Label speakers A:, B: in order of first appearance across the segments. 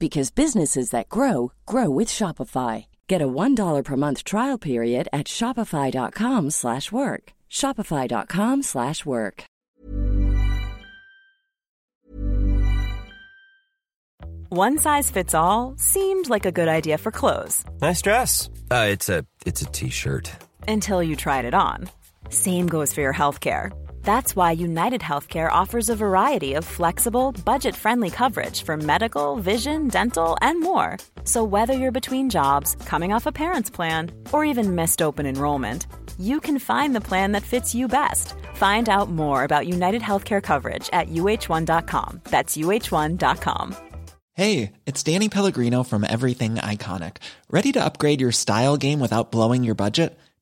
A: because businesses that grow grow with Shopify. Get a $1 per month trial period at Shopify.com slash work. Shopify.com slash work.
B: One size fits all seemed like a good idea for clothes.
C: Nice dress. Uh, it's a it's a t-shirt.
B: Until you tried it on. Same goes for your health care. That's why United Healthcare offers a variety of flexible, budget friendly coverage for medical, vision, dental, and more. So, whether you're between jobs, coming off a parent's plan, or even missed open enrollment, you can find the plan that fits you best. Find out more about United Healthcare coverage at uh1.com. That's uh1.com.
D: Hey, it's Danny Pellegrino from Everything Iconic. Ready to upgrade your style game without blowing your budget?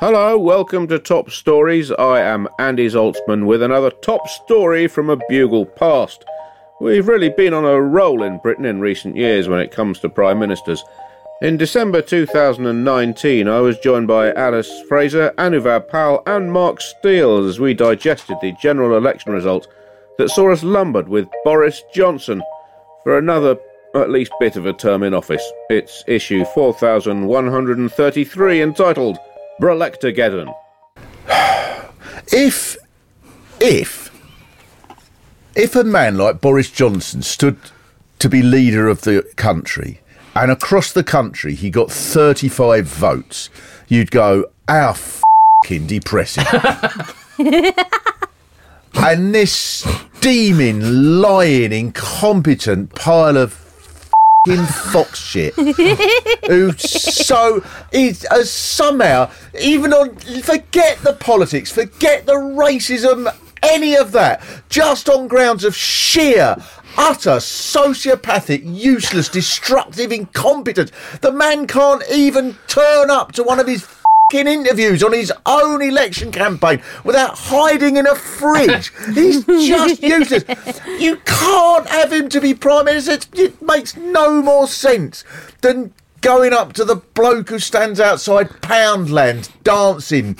E: Hello, welcome to Top Stories. I am Andy Zaltzman with another top story from a bugle past. We've really been on a roll in Britain in recent years when it comes to Prime Ministers. In December 2019, I was joined by Alice Fraser, Anuvab Pal, and Mark Steel as we digested the general election result that saw us lumbered with Boris Johnson for another, at least, bit of a term in office. It's issue 4133 entitled Brelectageddon.
F: If, if, if a man like Boris Johnson stood to be leader of the country and across the country he got 35 votes, you'd go, how fucking depressing. and this steaming, lying, incompetent pile of fucking fox shit. Who so is uh, somehow even on forget the politics forget the racism any of that just on grounds of sheer utter sociopathic useless destructive incompetence the man can't even turn up to one of his interviews on his own election campaign without hiding in a fridge. He's just useless. You can't have him to be prime minister. It makes no more sense than going up to the bloke who stands outside Poundland dancing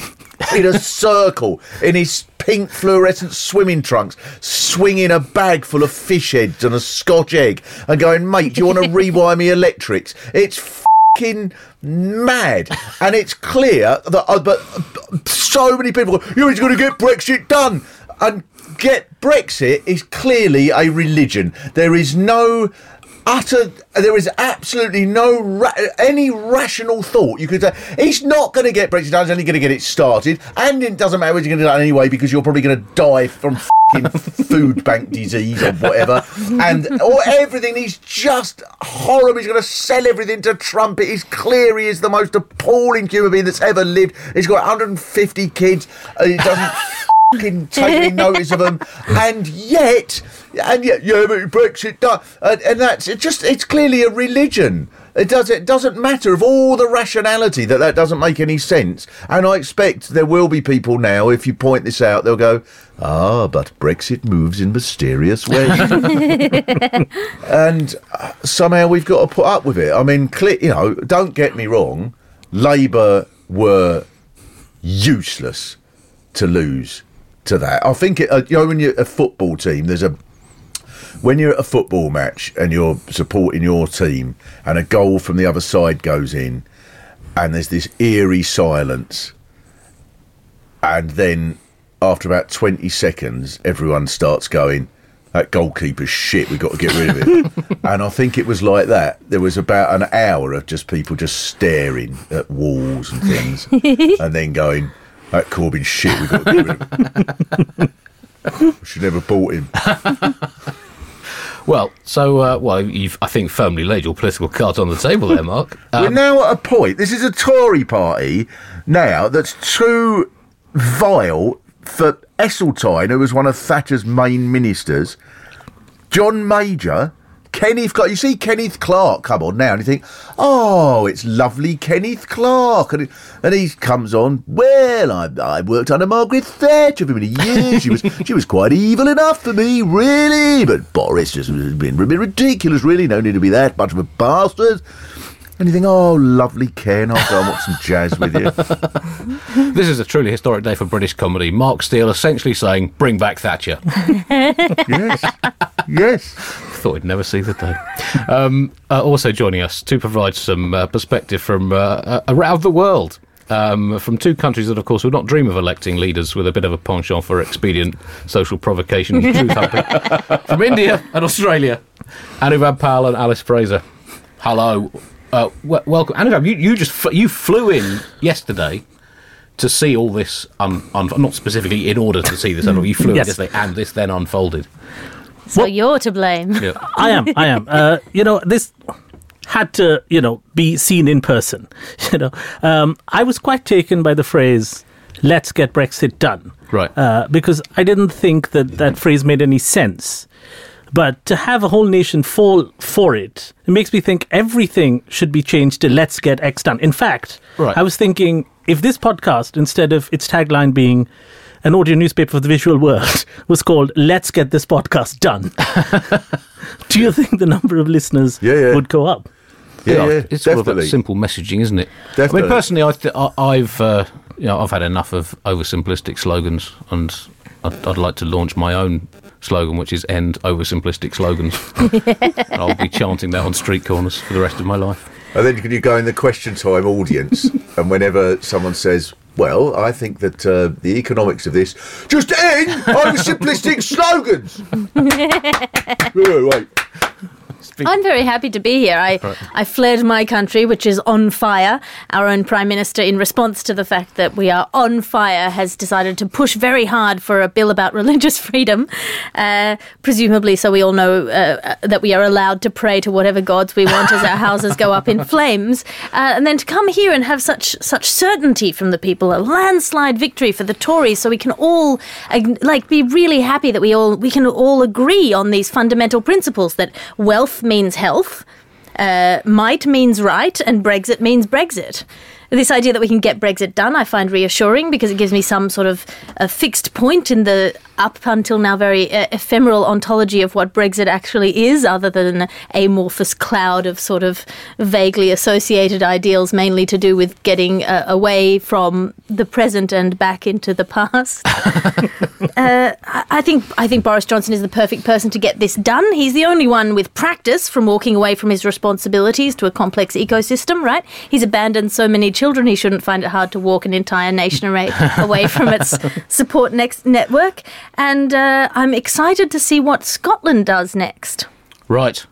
F: in a circle in his pink fluorescent swimming trunks, swinging a bag full of fish heads and a scotch egg, and going, mate, do you want to rewire me electrics? It's fucking mad. And it's clear that, uh, but uh, so many people, go, you're going to get Brexit done. And get Brexit is clearly a religion. There is no utter. There is absolutely no ra- any rational thought you could say. He's not going to get Brexit done. He's only going to get it started, and it doesn't matter whether you're going to do anyway because you're probably going to die from food bank disease or whatever, and or everything. He's just horrible. He's going to sell everything to Trump. It is clear he is the most appalling human being that's ever lived. He's got 150 kids. And he doesn't fucking take any notice of them, and yet, and yet, yeah, but Brexit done, and, and that's it. Just it's clearly a religion. It does. It doesn't matter of all the rationality that that doesn't make any sense. And I expect there will be people now. If you point this out, they'll go, "Ah, but Brexit moves in mysterious ways," and uh, somehow we've got to put up with it. I mean, you know, don't get me wrong. Labour were useless to lose to that. I think it, uh, you know when you're a football team, there's a when you're at a football match and you're supporting your team, and a goal from the other side goes in, and there's this eerie silence, and then after about 20 seconds, everyone starts going. That goalkeeper's shit. We've got to get rid of it. and I think it was like that. There was about an hour of just people just staring at walls and things, and then going, "That Corbyn shit. We've got to get rid of him." We should never bought him.
G: Well, so uh, well, you've I think firmly laid your political cards on the table there, Mark.
F: We're
G: Um,
F: now at a point. This is a Tory party now that's too vile for Heseltine, who was one of Thatcher's main ministers, John Major, Kenneth Clarke. You see Kenneth Clarke come on now, and you think, oh, it's lovely Kenneth Clarke, and, and he comes on. Well, I, I worked under Margaret Thatcher for many years. She was she was quite evil enough for me, really. But Boris just has been a bit ridiculous, really. No need to be that much of a bastard. And you think, oh, lovely Ken, I'll go and watch some jazz with you.
G: this is a truly historic day for British comedy. Mark Steel essentially saying, "Bring back Thatcher."
F: yes, yes.
G: Thought we'd never see the day. Um, uh, also joining us to provide some uh, perspective from uh, uh, around the world. Um, from two countries that, of course, would not dream of electing leaders with a bit of a penchant for expedient social provocation and truth hunting. from India and Australia, Anuvab Pal and Alice Fraser. Hello, uh, w- welcome, Anuvab. You, you just f- you flew in yesterday to see all this, un- un- not specifically in order to see this, you flew in
H: Yes.
G: yesterday, and this then unfolded.
I: So you're to blame.
G: Yeah.
H: I am. I am. Uh, you know, this had to, you know, be seen in person. You know, um, I was quite taken by the phrase "Let's get Brexit done,"
G: Right.
H: Uh, because I didn't think that that phrase made any sense. But to have a whole nation fall for it, it makes me think everything should be changed to "Let's get X done." In fact,
G: Right.
H: I was thinking if this podcast, instead of its tagline being an audio newspaper for the visual world, was called "Let's get this podcast done." Do you think the number of listeners
F: Yeah, yeah.
H: would go up?
F: Yeah, yeah,
G: it's all about simple messaging, isn't it?
F: Definitely.
G: I mean, personally, I th- I- I've uh, you know I've had enough of oversimplistic slogans, and I'd, I'd like to launch my own slogan, which is "End oversimplistic slogans." I'll be chanting that on street corners for the rest of my life.
F: And then can you go in the question time audience, and whenever someone says, "Well, I think that uh, the economics of this just end over simplistic slogans." Wait.
I: I'm very happy to be here. I, I fled my country, which is on fire. Our own Prime Minister, in response to the fact that we are on fire, has decided to push very hard for a bill about religious freedom, uh, presumably so we all know uh, uh, that we are allowed to pray to whatever gods we want as our houses go up in flames. Uh, and then to come here and have such such certainty from the people, a landslide victory for the Tories, so we can all like be really happy that we all we can all agree on these fundamental principles that wealth means health, uh, might means right, and Brexit means Brexit. This idea that we can get Brexit done, I find reassuring because it gives me some sort of a fixed point in the up until now very uh, ephemeral ontology of what Brexit actually is, other than an amorphous cloud of sort of vaguely associated ideals, mainly to do with getting uh, away from the present and back into the past. Uh, I think I think Boris Johnson is the perfect person to get this done. He's the only one with practice from walking away from his responsibilities to a complex ecosystem. Right? He's abandoned so many children. He shouldn't find it hard to walk an entire nation array away from its support next network. And uh, I'm excited to see what Scotland does next.
G: Right.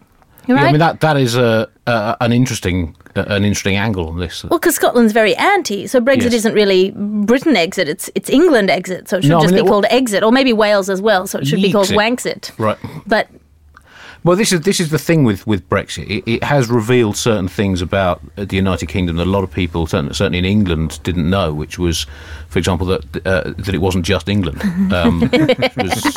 G: Yeah, I mean that that is a, a an interesting uh, an interesting angle on this.
I: Well, because Scotland's very anti, so Brexit
G: Yes.
I: isn't really Britain exit; it's it's England exit. So it should
G: No, I
I: just
G: mean,
I: be called exit, or maybe Wales as well. So it should be called. Wanksit.
G: Right.
I: But
G: Well, this is this is the thing with with Brexit. It, it has revealed certain things about uh, the United Kingdom that a lot of people, certainly in England, didn't know. Which was, for example, that uh, that it wasn't just England. Um, was,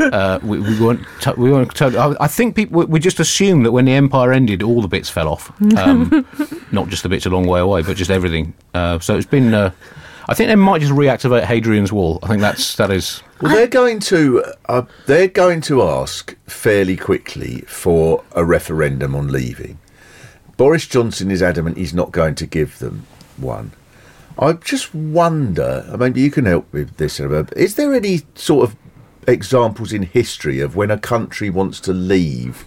G: uh, we, we weren't. To- we weren't. Totally, I, I think people we- we just assumed that when the empire ended, all the bits fell off. Um, not just the bits a long way away, but just everything. Uh, so it's been. Uh, I think they might just reactivate Hadrian's Wall. I think that's that is.
F: Well, they're going to uh, they're going to ask fairly quickly for a referendum on leaving. Boris Johnson is adamant he's not going to give them one. I just wonder. I mean, you can help with this. uh, Is there any sort of examples in history of when a country wants to leave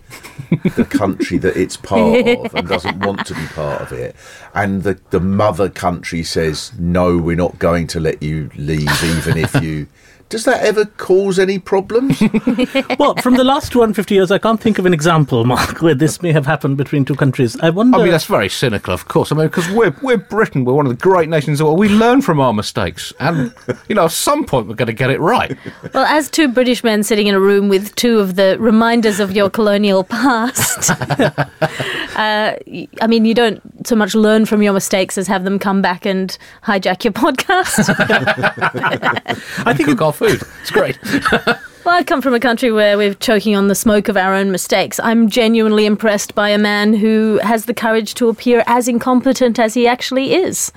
F: the country that it's part of and doesn't want to be part of it, and the the mother country says no, we're not going to let you leave, even if you. Does that ever cause any problems?
H: well, from the last 250 years, I can't think of an example, Mark, where this may have happened between two countries. I wonder.
G: I mean, that's very cynical, of course. I mean, because we're, we're Britain, we're one of the great nations of the world. We learn from our mistakes. And, you know, at some point we're going to get it right.
I: well, as two British men sitting in a room with two of the reminders of your colonial past, uh, y- I mean, you don't so much learn from your mistakes as have them come back and hijack your podcast.
H: I think
G: Cook our food. It's great.
I: Well, I come from a country where we're choking on the smoke of our own mistakes. I'm genuinely impressed by a man who has the courage to appear as incompetent as he actually is.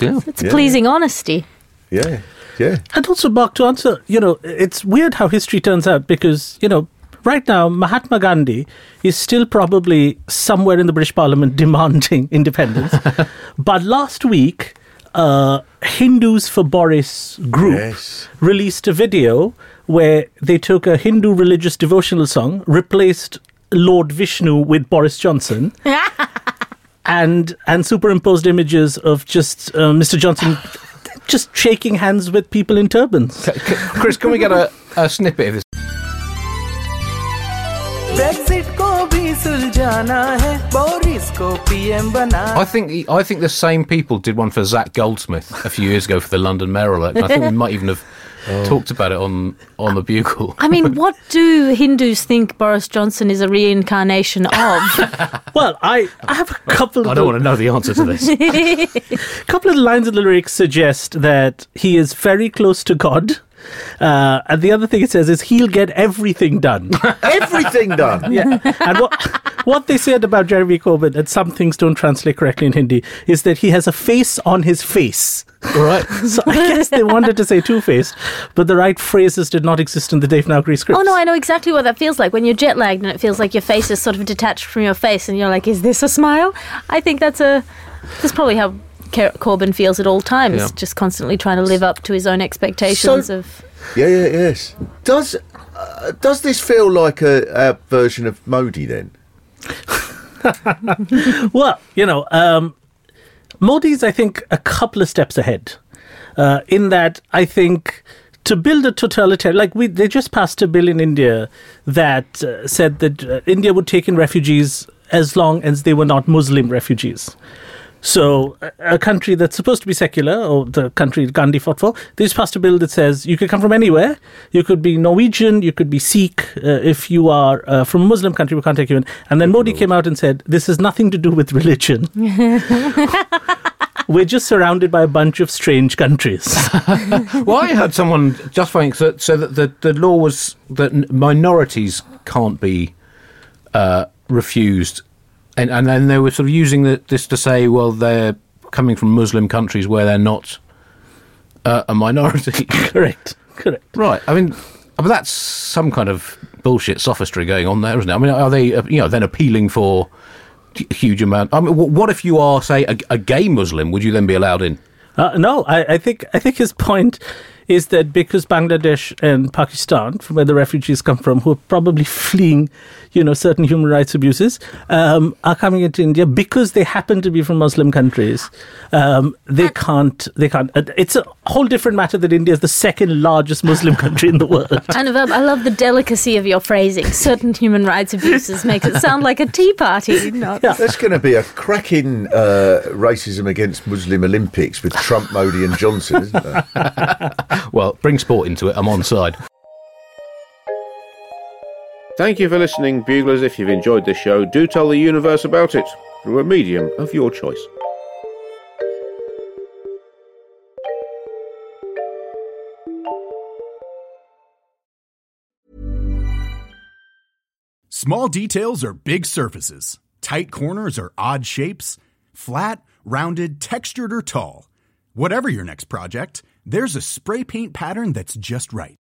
G: Yeah.
I: It's
F: Yeah.
I: pleasing honesty.
F: yeah, yeah.
H: And also, Mark, to answer, you know, it's weird how history turns out because, you know, right now, Mahatma Gandhi is still probably somewhere in the British Parliament demanding independence. but last week, uh, Hindus for Boris group
F: Yes.
H: released a video where they took a Hindu religious devotional song, replaced Lord Vishnu with Boris Johnson. And and superimposed images of just uh, Mr. Johnson just shaking hands with people in turbans.
G: C- c- Chris, can we get a, a snippet of this?
J: Brexit को भी सुलझाना है
G: I think the, I think the same people did one for Zac Goldsmith a few years ago for the London mayor election. I think we might even have oh. talked about it on on the bugle.
I: I mean, what do Hindus think Boris Johnson is a reincarnation of?
H: well, I, I have a couple.
G: I don't want to know the answer to this.
H: a couple of lines of the lyrics suggest that he is very close to God. Uh, and the other thing it says is he'll get everything done.
F: Everything done.
H: yeah. And what, what they said about Jeremy Corbyn, and some things don't translate correctly in Hindi, is that he has a face on his face.
G: right.
H: So I guess they wanted to say two faced, but the right phrases did not exist in the Devanagari script.
I: oh no, I know exactly what that feels like when you're jet lagged and it feels like your face is sort of detached from your face, and you're like, "Is this a smile?" I think that's a that's probably how Ker- Corbyn feels at all times,
G: Yeah.
I: just constantly trying to live up to his own expectations
F: So-
I: of.
F: Yeah, yeah, yes. Does uh, does this feel like a, a version of Modi then?
H: Well, you know, um, Modi's, I think, a couple of steps ahead. Uh, in that, I think to build a totalitarian, like we, they just passed a bill in India that uh, said that uh, India would take in refugees as long as they were not Muslim refugees. So, a, a country that's supposed to be secular, or the country Gandhi fought for, they just passed a bill that says you could come from anywhere. You could be Norwegian, you could be Sikh. Uh, if you are uh, from a Muslim country, we can't take you in. And then Modi came out and said, this has nothing to do with religion. We're just surrounded by a bunch of strange countries.
G: Well, I heard someone justifying so, so that the, the law was that minorities can't be uh, refused, and and then they were sort of using the, this to say, well, they're coming from Muslim countries where they're not uh, a minority.
H: correct, correct.
G: right. I mean, but that's some kind of bullshit sophistry going on there, isn't it? I mean, are they uh, you know then appealing for a huge amount? I mean, what if you are say a, a gay Muslim? Would you then be allowed in?
H: Uh, no, I, I think I think his point is that because Bangladesh and Pakistan, from where the refugees come from, who are probably fleeing, you know, certain human rights abuses, um, are coming into India because they happen to be from Muslim countries. Um, they can't. They can't. uh, It's a whole different matter that India is the second largest Muslim country in the world.
I: Anuvab, I love the delicacy of your phrasing. Certain human rights abuses makes it sound like a tea party. Not
F: That's going to be a cracking uh, racism against Muslim Olympics with Trump, Modi, and Johnson, isn't there?
G: Well, bring sport into it. I'm on side.
E: Thank you for listening, Buglers. If you've enjoyed this show, do tell the universe about it through a medium of your choice.
K: Small details are big surfaces. Tight corners are odd shapes. Flat, rounded, textured, or tall. Whatever your next project, there's a spray paint pattern that's just right.